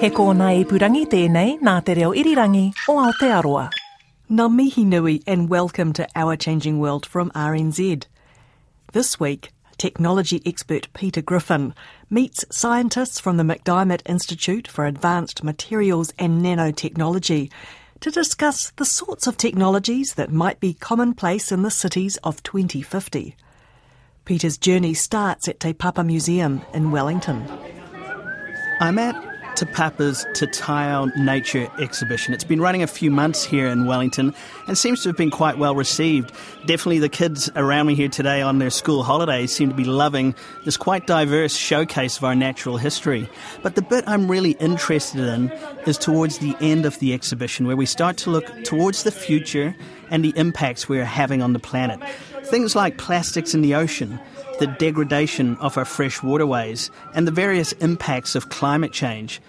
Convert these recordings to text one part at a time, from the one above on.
He kōna ipurangi tēnei nā te reo irirangi o Aotearoa. Ngā mihi nui and welcome to Our Changing World from RNZ. This week, technology expert Peter Griffin meets scientists from the MacDiarmid Institute for Advanced Materials and Nanotechnology to discuss the sorts of technologies that might be commonplace in the cities of 2050. Peter's journey starts at Te Papa Museum in Wellington. I'm at Te Papa's Te Taiao Nature exhibition. It's been running a few months here in Wellington and seems to have been quite well received. Definitely the kids around me here today on their school holidays seem to be loving this quite diverse showcase of our natural history. But the bit I'm really interested in is towards the end of the exhibition where we start to look towards the future and the impacts we're having on the planet. Things like plastics in the ocean, the degradation of our fresh waterways, and the various impacts of climate change.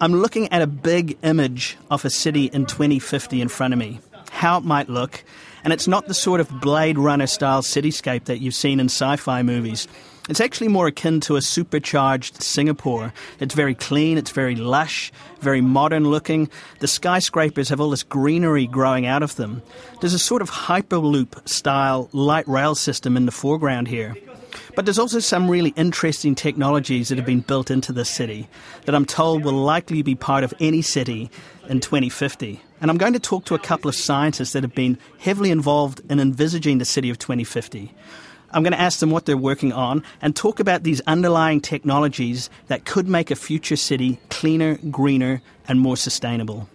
I'm looking at a big image of a city in 2050 in front of me, how it might look, and it's not the sort of Blade Runner style cityscape that you've seen in sci fi movies. It's actually more akin to a supercharged Singapore. It's very clean, it's very lush, very modern looking. The skyscrapers have all this greenery growing out of them. There's a sort of Hyperloop style light rail system in the foreground here. But there's also some really interesting technologies that have been built into this city that I'm told will likely be part of any city in 2050. And I'm going to talk to a couple of scientists that have been heavily involved in envisaging the city of 2050. I'm going to ask them what they're working on and talk about these underlying technologies that could make a future city cleaner, greener, and more sustainable.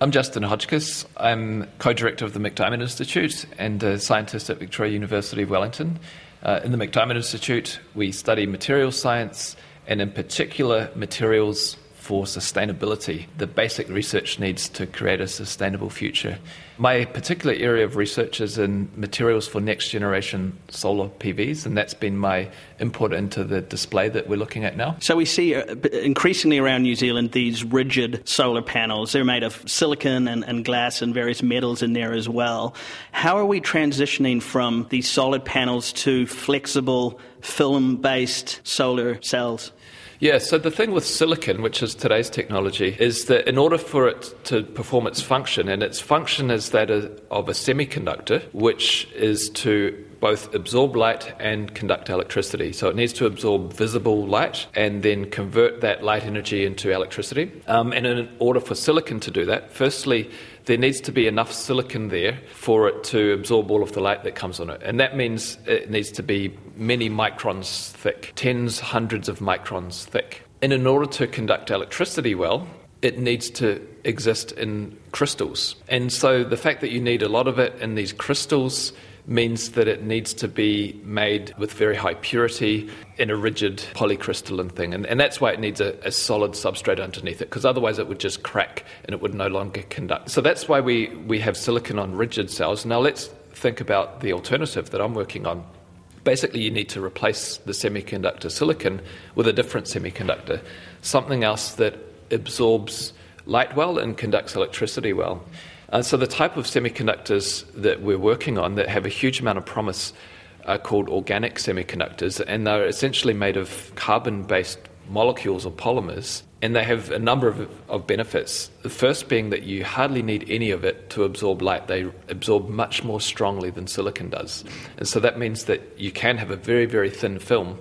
I'm Justin Hodgkiss. I'm co director of the MacDiarmid Institute and a scientist at Victoria University of Wellington. Uh, in the MacDiarmid Institute, we study material science and, in particular, materials for sustainability, the basic research needs to create a sustainable future. My particular area of research is in materials for next generation solar PVs, and that's been my input into the display that we're looking at now. So we see uh, increasingly around New Zealand these rigid solar panels. They're made of silicon and, and glass and various metals in there as well. How are we transitioning from these solid panels to flexible film based solar cells? Yeah, so the thing with silicon, which is today's technology, is that in order for it to perform its function, and its function is that of a semiconductor, which is to both absorb light and conduct electricity. So it needs to absorb visible light and then convert that light energy into electricity. Um, and in order for silicon to do that, firstly, there needs to be enough silicon there for it to absorb all of the light that comes on it. And that means it needs to be many microns thick, tens, hundreds of microns thick. And in order to conduct electricity well, it needs to exist in crystals. And so the fact that you need a lot of it in these crystals means that it needs to be made with very high purity in a rigid polycrystalline thing. And, and that's why it needs a, a solid substrate underneath it, because otherwise it would just crack and it would no longer conduct. So that's why we, we have silicon on rigid cells. Now let's think about the alternative that I'm working on. Basically, you need to replace the semiconductor silicon with a different semiconductor, something else that absorbs light well and conducts electricity well. Uh, so the type of semiconductors that we're working on that have a huge amount of promise are called organic semiconductors, and they're essentially made of carbon-based molecules or polymers, and they have a number of, of, benefits. The first being that you hardly need any of it to absorb light. They absorb much more strongly than silicon does. And so that means that you can have a very, very thin film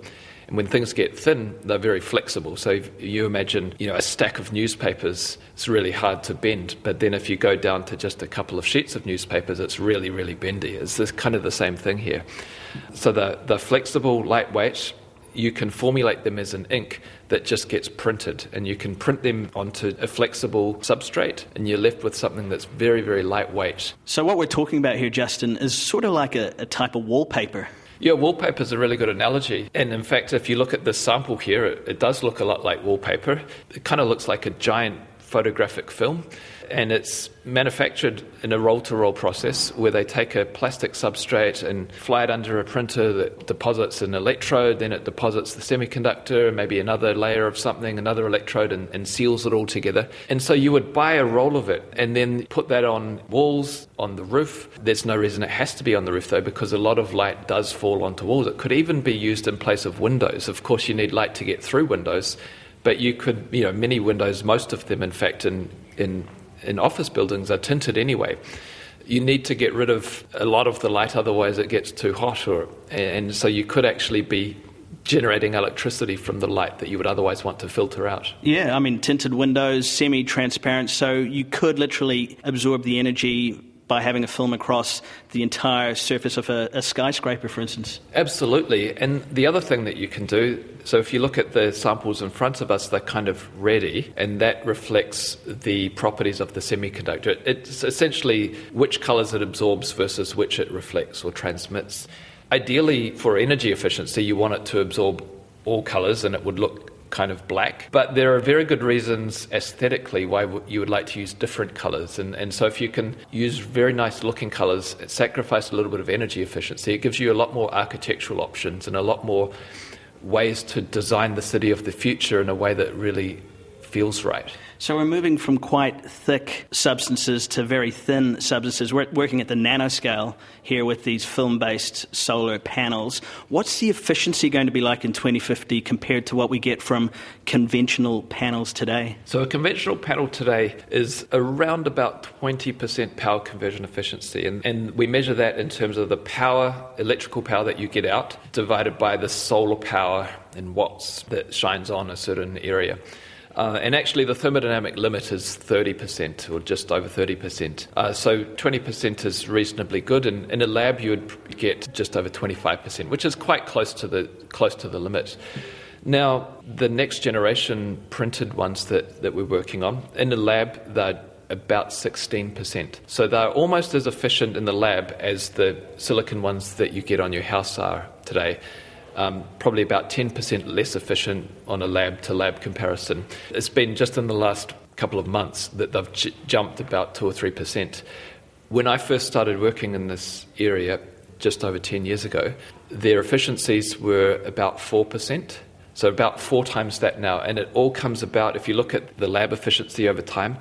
and when things get thin, they're very flexible. So you imagine, you know, a stack of newspapers, it's really hard to bend. But then if you go down to just a couple of sheets of newspapers, it's really, really bendy. It's this kind of the same thing here. So the the flexible, lightweight, you can formulate them as an ink that just gets printed and you can print them onto a flexible substrate and you're left with something that's very very lightweight so what we're talking about here justin is sort of like a, a type of wallpaper Yeah, wallpaper is a really good analogy. And in fact, if you look at this sample here, it, it does look a lot like wallpaper. It kind of looks like a giant photographic film and it's manufactured in a roll to roll process where they take a plastic substrate and fly it under a printer that deposits an electrode, then it deposits the semiconductor, maybe another layer of something, another electrode, and, and seals it all together. And so you would buy a roll of it and then put that on walls, on the roof. There's no reason it has to be on the roof though, because a lot of light does fall onto walls. It could even be used in place of windows. Of course, you need light to get through windows but you could, you know, many windows, most of them, in fact, in, in in office buildings are tinted anyway. You need to get rid of a lot of the light, otherwise it gets too hot, or, and so you could actually be generating electricity from the light that you would otherwise want to filter out. Yeah, I mean, tinted windows, semi transparent, so you could literally absorb the energy by having a film across the entire surface of a, a, skyscraper, for instance. Absolutely. And the other thing that you can do so if you look at the samples in front of us, they're kind of ready, and that reflects the properties of the semiconductor. It's essentially which colors it absorbs versus which it reflects or transmits. Ideally, for energy efficiency, you want it to absorb all colors and it would look kind of black. But there are very good reasons aesthetically why you would like to use different colors. And, and so if you can use very nice looking colors, sacrifice a little bit of energy efficiency, it gives you a lot more architectural options and a lot more ways to design the city of the future in a way that really feels right. So we're moving from quite thick substances to very thin substances. We're working at the nanoscale here with these film based solar panels. What's the efficiency going to be like in 2050 compared to what we get from conventional panels today? So a conventional panel today is around about 20% power conversion efficiency. And, and we measure that in terms of the power, electrical power that you get out, divided by the solar power in watts that shines on a certain area. Uh, and actually, the thermodynamic limit is 30% or just over 30%. Uh, so 20% is reasonably good. And in a lab, you would get just over 25%, which is quite close to the, close to the limit. Now, the next generation printed ones that, that we're working on, in the lab, they're about 16%. So they're almost as efficient in the lab as the silicon ones that you get on your house are today um, probably about 10% less efficient on a lab to lab comparison. It's been just in the last couple of months that they've j- jumped about 2 or 3%. When I first started working in this area just over 10 years ago, their efficiencies were about 4%. So, about four times that now. And it all comes about, if you look at the lab efficiency over time,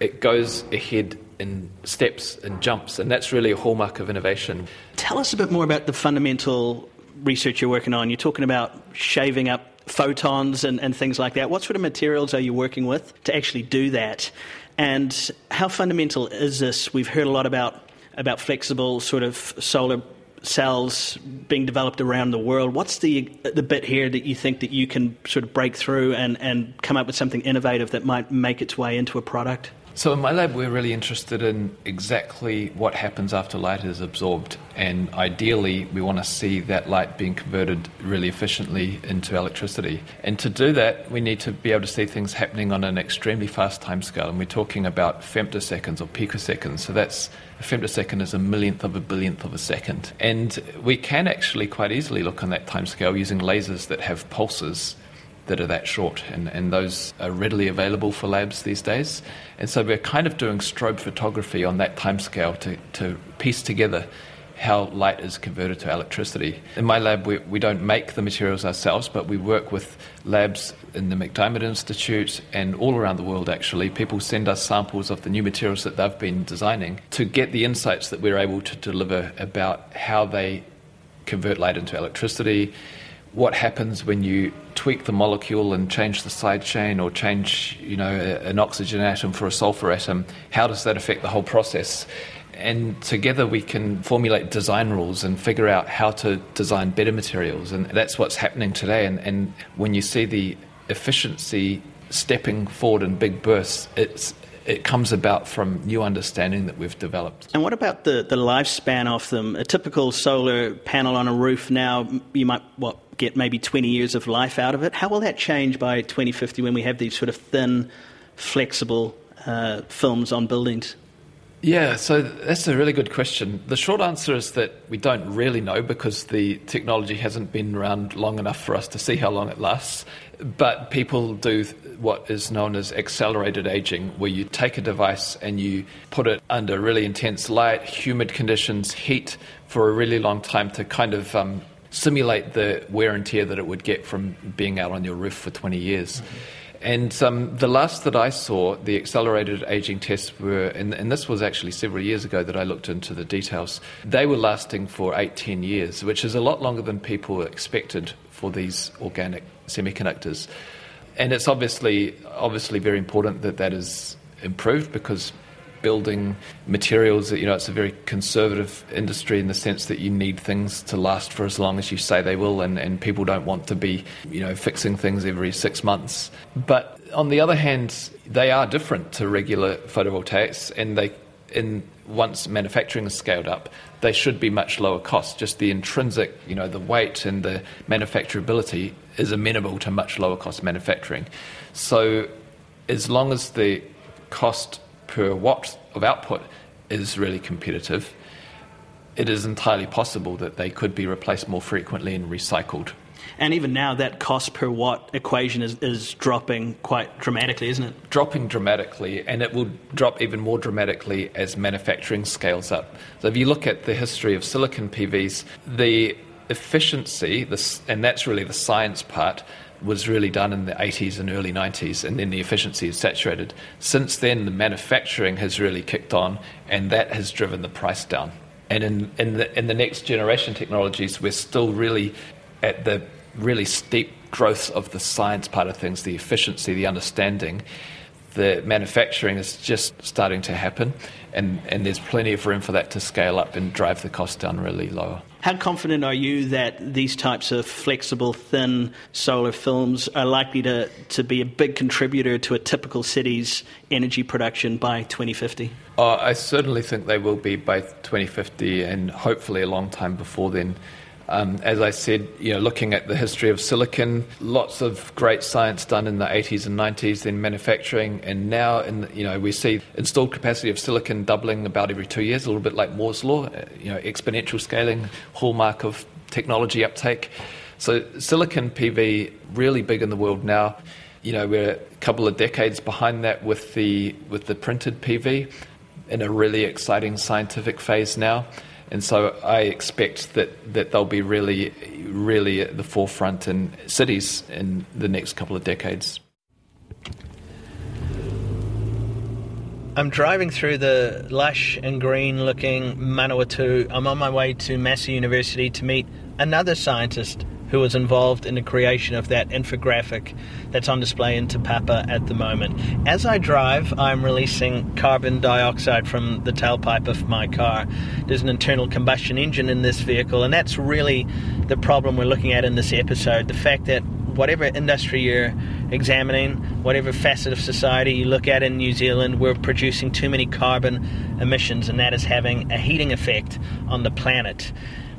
it goes ahead in steps and jumps. And that's really a hallmark of innovation. Tell us a bit more about the fundamental research you're working on? You're talking about shaving up photons and, and things like that. What sort of materials are you working with to actually do that? And how fundamental is this? We've heard a lot about about flexible sort of solar cells being developed around the world. What's the the bit here that you think that you can sort of break through and, and come up with something innovative that might make its way into a product? So, in my lab, we're really interested in exactly what happens after light is absorbed. And ideally, we want to see that light being converted really efficiently into electricity. And to do that, we need to be able to see things happening on an extremely fast timescale. And we're talking about femtoseconds or picoseconds. So, that's a femtosecond is a millionth of a billionth of a second. And we can actually quite easily look on that timescale using lasers that have pulses that are that short, and, and those are readily available for labs these days. And so we're kind of doing strobe photography on that timescale to, to piece together how light is converted to electricity. In my lab, we, we don't make the materials ourselves, but we work with labs in the MacDiarmid Institute and all around the world, actually. People send us samples of the new materials that they've been designing to get the insights that we're able to deliver about how they convert light into electricity, what happens when you tweak the molecule and change the side chain or change you know an oxygen atom for a sulfur atom how does that affect the whole process and together we can formulate design rules and figure out how to design better materials and that's what's happening today and, and when you see the efficiency stepping forward in big bursts it's it comes about from new understanding that we've developed. And what about the, the lifespan of them? A typical solar panel on a roof now, you might what get maybe 20 years of life out of it. How will that change by 2050 when we have these sort of thin, flexible uh, films on buildings? Yeah, so that's a really good question. The short answer is that we don't really know because the technology hasn't been around long enough for us to see how long it lasts. But people do what is known as accelerated aging, where you take a device and you put it under really intense light, humid conditions, heat for a really long time to kind of um, simulate the wear and tear that it would get from being out on your roof for 20 years. Mm-hmm. And um, the last that I saw, the accelerated aging tests were, and, and, this was actually several years ago that I looked into the details, they were lasting for eight, ten years, which is a lot longer than people expected for these organic semiconductors. And it's obviously, obviously very important that that is improved because building materials. You know, it's a very conservative industry in the sense that you need things to last for as long as you say they will, and, and people don't want to be, you know, fixing things every six months. But on the other hand, they are different to regular photovoltaics, and they, in once manufacturing is scaled up, they should be much lower cost. Just the intrinsic, you know, the weight and the manufacturability is amenable to much lower cost manufacturing. So, as long as the cost per watt of output is really competitive, it is entirely possible that they could be replaced more frequently and recycled. And even now, that cost per watt equation is, is dropping quite dramatically, isn't it? Dropping dramatically, and it will drop even more dramatically as manufacturing scales up. So, if you look at the history of silicon PVs, the efficiency, this, and that's really the science part, was really done in the 80s and early 90s, and then the efficiency is saturated. Since then, the manufacturing has really kicked on, and that has driven the price down. And in, in, the, in the next generation technologies, we're still really at the really steep growth of the science part of things, the efficiency, the understanding. The manufacturing is just starting to happen, and, and there's plenty of room for that to scale up and drive the cost down really lower. How confident are you that these types of flexible, thin solar films are likely to, to be a big contributor to a typical city's energy production by 2050? Uh, I certainly think they will be by 2050 and hopefully a long time before then. Um, as I said, you know, looking at the history of silicon, lots of great science done in the 80s and 90s, then manufacturing, and now, in you know, we see installed capacity of silicon doubling about every two years, a little bit like Moore's law, uh, you know, exponential scaling, hallmark of technology uptake. So silicon PV really big in the world now. You know, we're a couple of decades behind that with the with the printed PV in a really exciting scientific phase now. And so I expect that, that they'll be really, really at the forefront in cities in the next couple of decades. I'm driving through the lush and green looking Manawatu. I'm on my way to Massey University to meet another scientist who was involved in the creation of that infographic that's on display in Te Papa at the moment. As I drive, I'm releasing carbon dioxide from the tailpipe of my car. There's an internal combustion engine in this vehicle, and that's really the problem we're looking at in this episode the fact that whatever industry you're examining, whatever facet of society you look at in New Zealand, we're producing too many carbon emissions, and that is having a heating effect on the planet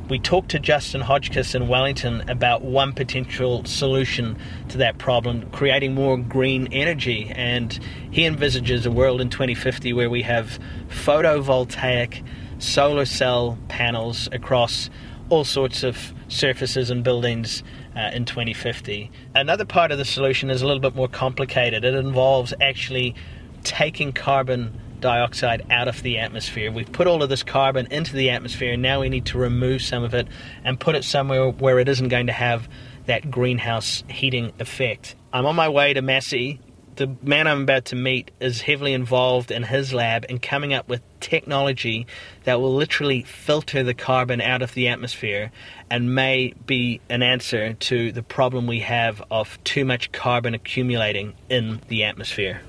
we talked to Justin Hodgkiss in Wellington about one potential solution to that problem, creating more green energy. And he envisages a world in 2050 where we have photovoltaic solar cell panels across all sorts of surfaces and buildings uh, in 2050. Another part of the solution is a little bit more complicated. It involves actually taking carbon dioxide out of the atmosphere. We've put all of this carbon into the atmosphere, and now we need to remove some of it and put it somewhere where it isn't going to have that greenhouse heating effect. I'm on my way to Massey. The man I'm about to meet is heavily involved in his lab in coming up with technology that will literally filter the carbon out of the atmosphere and may be an answer to the problem we have of too much carbon accumulating in the atmosphere.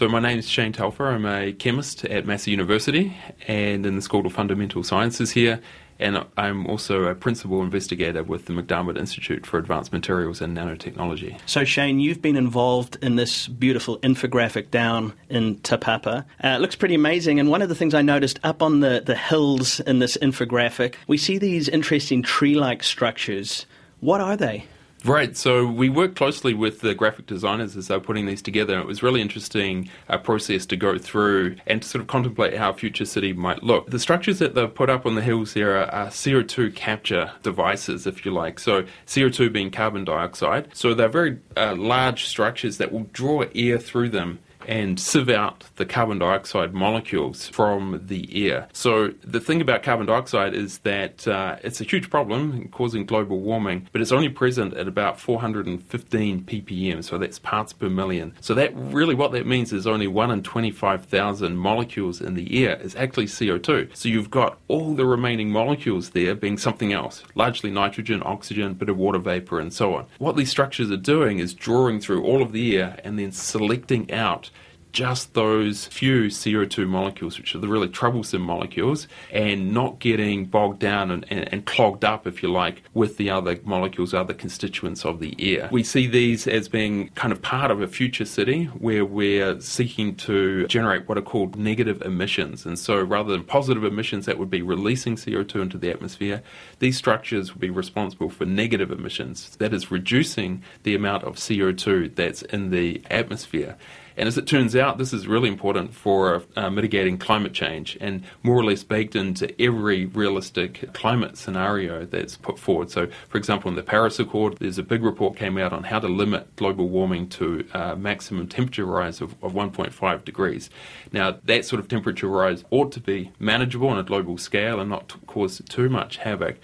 So my name is Shane Telfer. I'm a chemist at Massey University and in the School of Fundamental Sciences here. And I'm also a principal investigator with the MacDiarmid Institute for Advanced Materials and Nanotechnology. So, Shane, you've been involved in this beautiful infographic down in Te Papa. Uh, it looks pretty amazing. And one of the things I noticed up on the, the hills in this infographic, we see these interesting tree like structures. What are they? Right, so we worked closely with the graphic designers as they were putting these together. It was really interesting uh, process to go through and to sort of contemplate how future city might look. The structures that they've put up on the hills there are, are CO2 capture devices, if you like. So CO2 being carbon dioxide. So they're very uh, large structures that will draw air through them and sieve out the carbon dioxide molecules from the air. So, the thing about carbon dioxide is that uh, it's a huge problem causing global warming, but it's only present at about 415 ppm, so that's parts per million. So, that really what that means is only 1 in 25,000 molecules in the air is actually CO2. So, you've got all the remaining molecules there being something else, largely nitrogen, oxygen, bit of water vapor, and so on. What these structures are doing is drawing through all of the air and then selecting out just those few CO2 molecules, which are the really troublesome molecules, and not getting bogged down and, and, and, clogged up, if you like, with the other molecules, other constituents of the air. We see these as being kind of part of a future city where we're seeking to generate what are called negative emissions. And so rather than positive emissions that would be releasing CO2 into the atmosphere, these structures would be responsible for negative emissions, that is, reducing the amount of CO2 that's in the atmosphere. And as it turns out, this is really important for uh, mitigating climate change and more or less baked into every realistic climate scenario that's put forward. So, for example, in the Paris Accord, there's a big report came out on how to limit global warming to uh, maximum temperature rise of, of 1.5 degrees. Now, that sort of temperature rise ought to be manageable on a global scale and not cause too much havoc.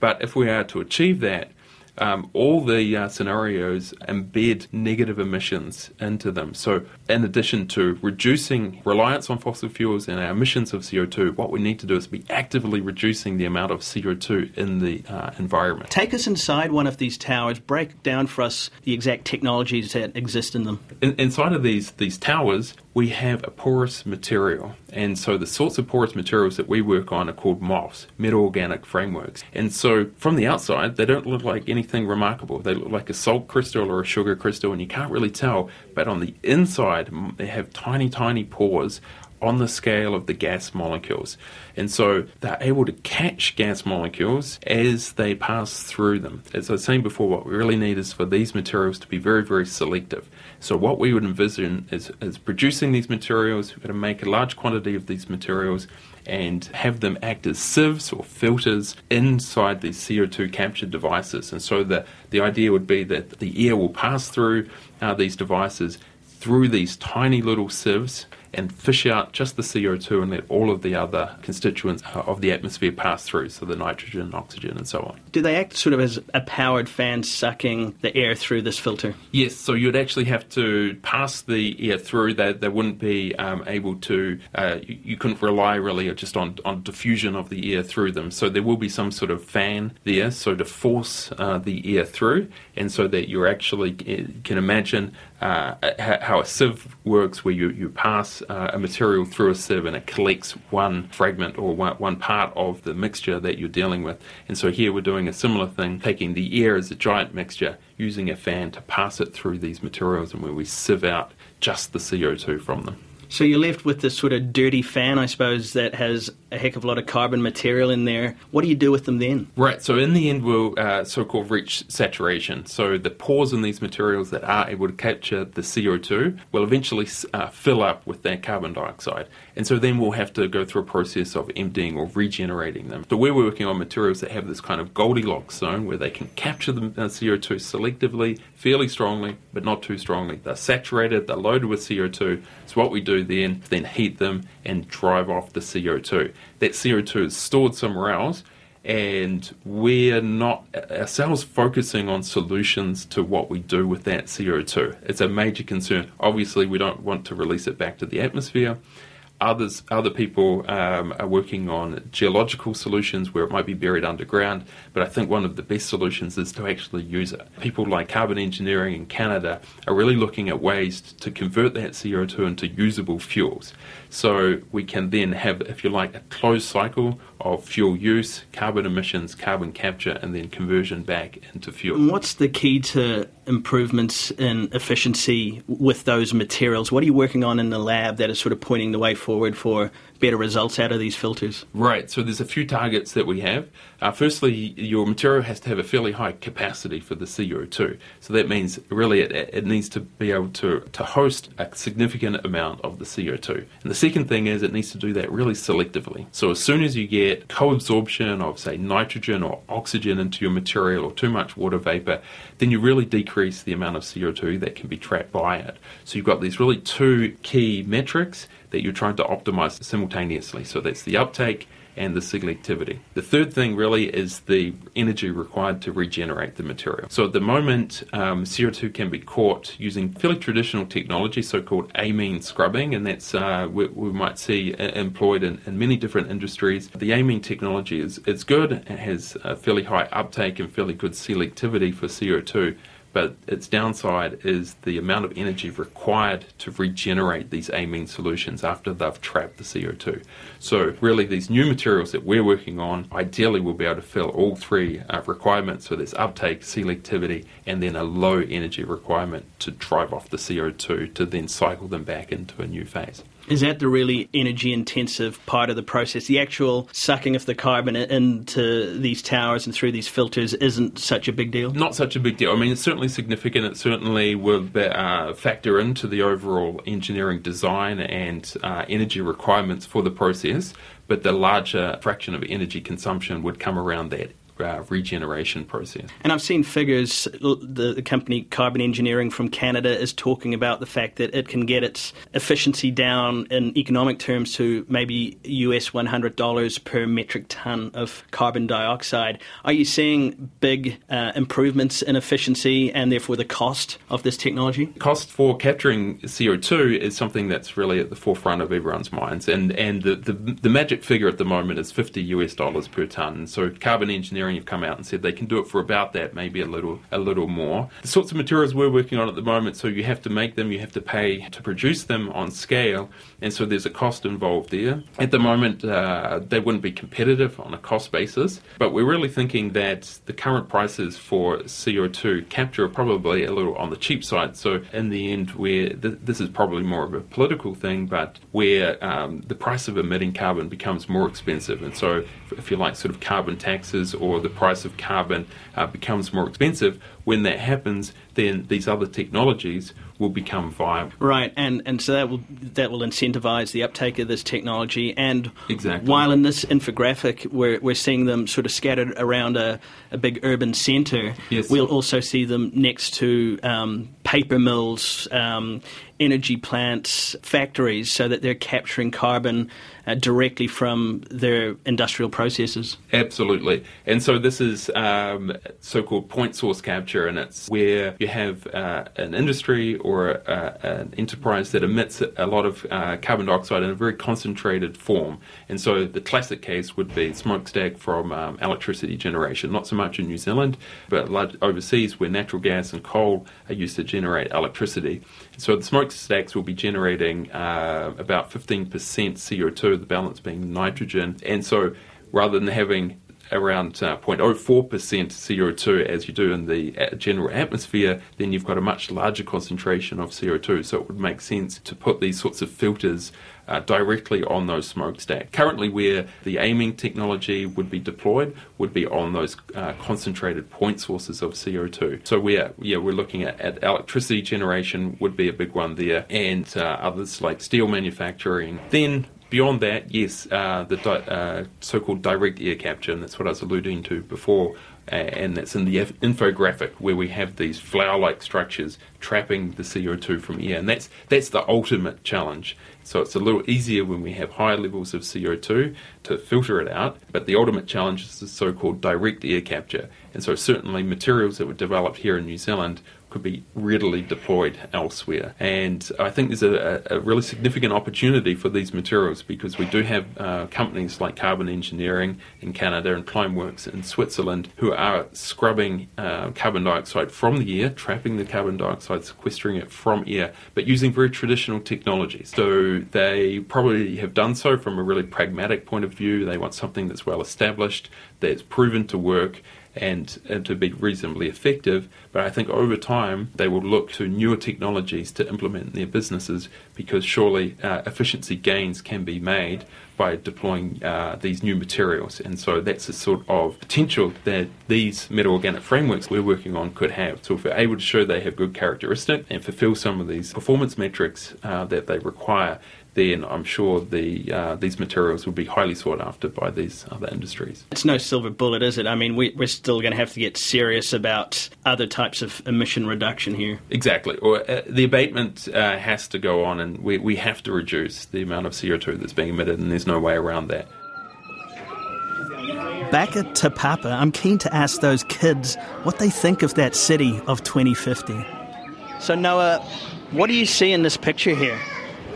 But if we are to achieve that, um, all the uh, scenarios embed negative emissions into them. So, in addition to reducing reliance on fossil fuels and our emissions of CO2, what we need to do is be actively reducing the amount of CO2 in the uh, environment. Take us inside one of these towers. Break down for us the exact technologies that exist in them. In, inside of these these towers, we have a porous material. And so the sorts of porous materials that we work on are called MOFs, metal organic frameworks. And so from the outside, they don't look like anything remarkable. They look like a salt crystal or a sugar crystal, and you can't really tell. But on the inside, they have tiny, tiny pores on the scale of the gas molecules. And so they're able to catch gas molecules as they pass through them. As I was saying before, what we really need is for these materials to be very, very selective. So what we would envision is, is producing these materials, we're going to make a large quantity of these materials and have them act as sieves or filters inside these CO2 capture devices. And so the, the idea would be that the air will pass through uh, these devices through these tiny little sieves and fish out just the CO2 and let all of the other constituents of the atmosphere pass through, so the nitrogen, oxygen, and so on. Do they act sort of as a powered fan sucking the air through this filter? Yes, so you'd actually have to pass the air through. They, they wouldn't be um, able to, uh, you, you, couldn't rely really just on, on diffusion of the air through them. So there will be some sort of fan there, so to force uh, the air through, and so that you're actually you can imagine uh, how a sieve works, where you, you pass uh, a material through a sieve and it collects one fragment or one, one part of the mixture that you're dealing with. And so here we're doing a similar thing, taking the air as a giant mixture, using a fan to pass it through these materials, and where we sieve out just the CO2 from them. So you're left with this sort of dirty fan, I suppose, that has a heck of a lot of carbon material in there. What do you do with them then? Right. So in the end, we'll uh, so-called reach saturation. So the pores in these materials that are able to capture the CO2 will eventually uh, fill up with that carbon dioxide, and so then we'll have to go through a process of emptying or regenerating them. So we're working on materials that have this kind of Goldilocks zone where they can capture the uh, CO2 selectively, fairly strongly, but not too strongly. They're saturated. They're loaded with CO2. So what we do then then heat them and drive off the CO2. That CO2 is stored somewhere else, and we're not ourselves focusing on solutions to what we do with that CO2. It's a major concern. Obviously, we don't want to release it back to the atmosphere. Others, other people um, are working on geological solutions where it might be buried underground, but I think one of the best solutions is to actually use it. People like Carbon Engineering in Canada are really looking at ways to convert that CO2 into usable fuels. So we can then have, if you like, a closed cycle of fuel use, carbon emissions, carbon capture, and then conversion back into fuel. What's the key to improvements in efficiency with those materials? What are you working on in the lab that is sort of pointing the way forward for better results out of these filters? Right, so there's a few targets that we have. Uh, firstly, your material has to have a fairly high capacity for the CO2. So that means really it, it needs to be able to, to host a significant amount of the CO2. And the second thing is it needs to do that really selectively. So as soon as you get co-absorption of, say, nitrogen or oxygen into your material or too much water vapor, then you really decrease the amount of CO2 that can be trapped by it. So you've got these really two key metrics that you're trying to optimize simultaneously. So that's the uptake and the selectivity. The third thing really is the energy required to regenerate the material. So at the moment, um, CO2 can be caught using fairly traditional technology, so-called amine scrubbing, and that's uh, we, we, might see employed in, in, many different industries. The amine technology is, is good, it has a fairly high uptake and fairly good selectivity for CO2 but its downside is the amount of energy required to regenerate these amine solutions after they've trapped the CO2. So, really, these new materials that we're working on ideally will be able to fill all three uh, requirements. So, there's uptake, selectivity, and then a low energy requirement to drive off the CO2 to then cycle them back into a new phase. Is that the really energy intensive part of the process? The actual sucking of the carbon into these towers and through these filters isn't such a big deal? Not such a big deal. I mean, it's certainly significant. It certainly will uh, factor into the overall engineering design and uh, energy requirements for the process, but the larger fraction of energy consumption would come around that uh, regeneration process. And I've seen figures, the, the, company Carbon Engineering from Canada is talking about the fact that it can get its efficiency down in economic terms to maybe US $100 per metric ton of carbon dioxide. Are you seeing big uh, improvements in efficiency and therefore the cost of this technology? Cost for capturing CO2 is something that's really at the forefront of everyone's minds. And, and the, the, the magic figure at the moment is 50 US dollars per ton. So Carbon Engineering engineering have come out and said they can do it for about that, maybe a little a little more. The sorts of materials we're working on at the moment, so you have to make them, you have to pay to produce them on scale, and so there's a cost involved there. At the moment, uh, they wouldn't be competitive on a cost basis, but we're really thinking that the current prices for CO2 capture are probably a little on the cheap side. So in the end, where th- this is probably more of a political thing, but where um, the price of emitting carbon becomes more expensive, and so if you like, sort of carbon taxes or the price of carbon uh, becomes more expensive, when that happens, then these other technologies will become viable. Right, and, and so that will that will incentivize the uptake of this technology. And exactly. while in this infographic we're, we're seeing them sort of scattered around a, a big urban centre, yes. we'll also see them next to um, paper mills, um, energy plants, factories, so that they're capturing carbon uh, directly from their industrial processes. Absolutely. And so this is um, so called point source capture, and it's where you have uh, an industry or uh, an enterprise that emits a lot of uh, carbon dioxide in a very concentrated form. And so the classic case would be smokestack from um, electricity generation, not so much in New Zealand, but overseas where natural gas and coal are used to generate electricity. So the smokestacks will be generating uh, about 15% CO2, the balance being nitrogen. And so rather than having around uh, 0.04% CO2 as you do in the uh, general atmosphere, then you've got a much larger concentration of CO2. So it would make sense to put these sorts of filters uh, directly on those smokestacks. Currently, where the amine technology would be deployed would be on those uh, concentrated point sources of CO2. So we're yeah we're looking at, at electricity generation would be a big one there, and uh, others like steel manufacturing. Then Beyond that, yes, uh, the di- uh, so-called direct air capture, and that's what I was alluding to before, uh, and that's in the f- infographic where we have these flower-like structures trapping the CO2 from air, and that's that's the ultimate challenge. So it's a little easier when we have high levels of CO2 to filter it out, but the ultimate challenge is the so-called direct air capture. And so certainly materials that were developed here in New Zealand could be readily deployed elsewhere. And I think there's a, a really significant opportunity for these materials because we do have uh, companies like Carbon Engineering in Canada and Climeworks in Switzerland who are scrubbing uh, carbon dioxide from the air, trapping the carbon dioxide, sequestering it from air, but using very traditional technologies. So they probably have done so from a really pragmatic point of view. They want something that's well established, that's proven to work, and, and to be reasonably effective. But I think over time they will look to newer technologies to implement in their businesses because surely uh, efficiency gains can be made by deploying uh, these new materials. And so that's the sort of potential that these metal organic frameworks we're working on could have. So if we're able to show they have good characteristic and fulfill some of these performance metrics uh, that they require, then I'm sure the uh, these materials will be highly sought after by these other industries. It's no silver bullet, is it? I mean, we, are still going to have to get serious about other types of emission reduction here. Exactly. Or uh, the abatement uh, has to go on, and we, we have to reduce the amount of CO2 that's being emitted, and there's no way around that. Back at Te Papa, I'm keen to ask those kids what they think of that city of 2050. So, Noah, what do you see in this picture here?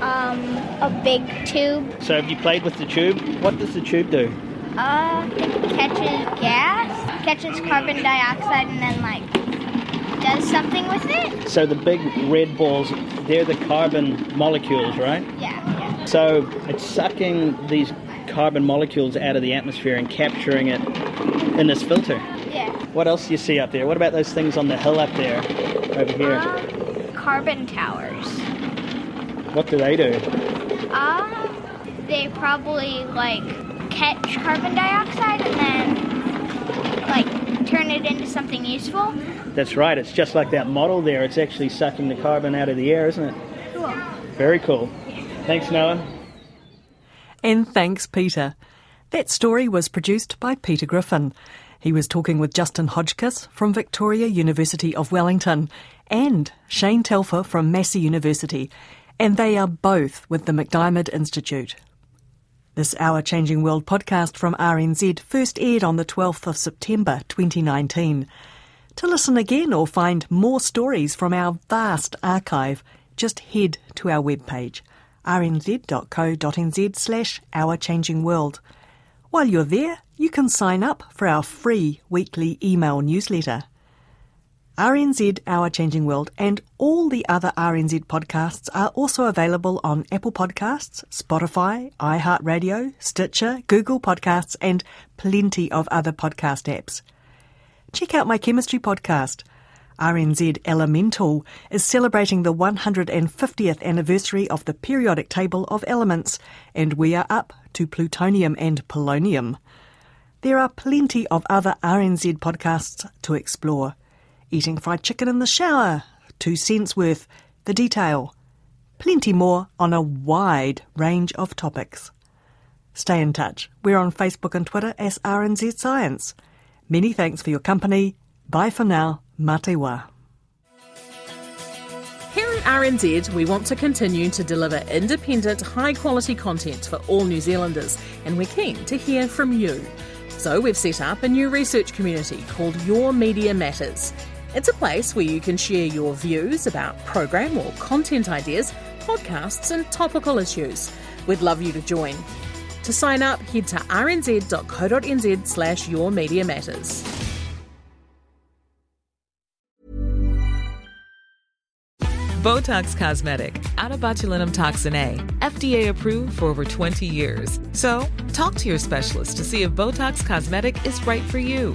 Um, a big tube. So have you played with the tube? What does the tube do? Uh, it catches gas, catches carbon dioxide, and then like does something with it. So the big red balls, they're the carbon molecules, right? Yeah. yeah. So it's sucking these carbon molecules out of the atmosphere and capturing it in this filter. Yeah. What else do you see up there? What about those things on the hill up there, over here? Um, carbon towers. What do they do? Um, they probably like catch carbon dioxide and then like turn it into something useful. That's right. It's just like that model there. It's actually sucking the carbon out of the air, isn't it? Cool. Very cool. Thanks, Noah. And thanks, Peter. That story was produced by Peter Griffin. He was talking with Justin Hodgkiss from Victoria University of Wellington and Shane Telfer from Massey University and they are both with the Macdiarmid Institute. This Our Changing World podcast from RNZ first aired on the 12th of September 2019. To listen again or find more stories from our vast archive, just head to our webpage rnz.co.nz slash Our Changing World. While you're there, you can sign up for our free weekly email newsletter. RNZ Our Changing World and all the other RNZ podcasts are also available on Apple Podcasts, Spotify, iHeartRadio, Stitcher, Google Podcasts, and plenty of other podcast apps. Check out my chemistry podcast. RNZ Elemental is celebrating the 150th anniversary of the periodic table of elements, and we are up to plutonium and polonium. There are plenty of other RNZ podcasts to explore eating fried chicken in the shower, two cents worth, the detail. Plenty more on a wide range of topics. Stay in touch. We're on Facebook and Twitter as RNZ Science. Many thanks for your company. Bye for now. Mate wa. Here at RNZ, we want to continue to deliver independent, high quality content for all New Zealanders, and we're keen to hear from you. So we've set up a new research community called Your Media Matters. It's a place where you can share your views about program or content ideas, podcasts, and topical issues. We'd love you to join. To sign up, head to rnz.co.nz slash your media matters. Botox Cosmetic, onabotulinumtoxinA, FDA approved for over 20 years. So, talk to your specialist to see if Botox Cosmetic is right for you.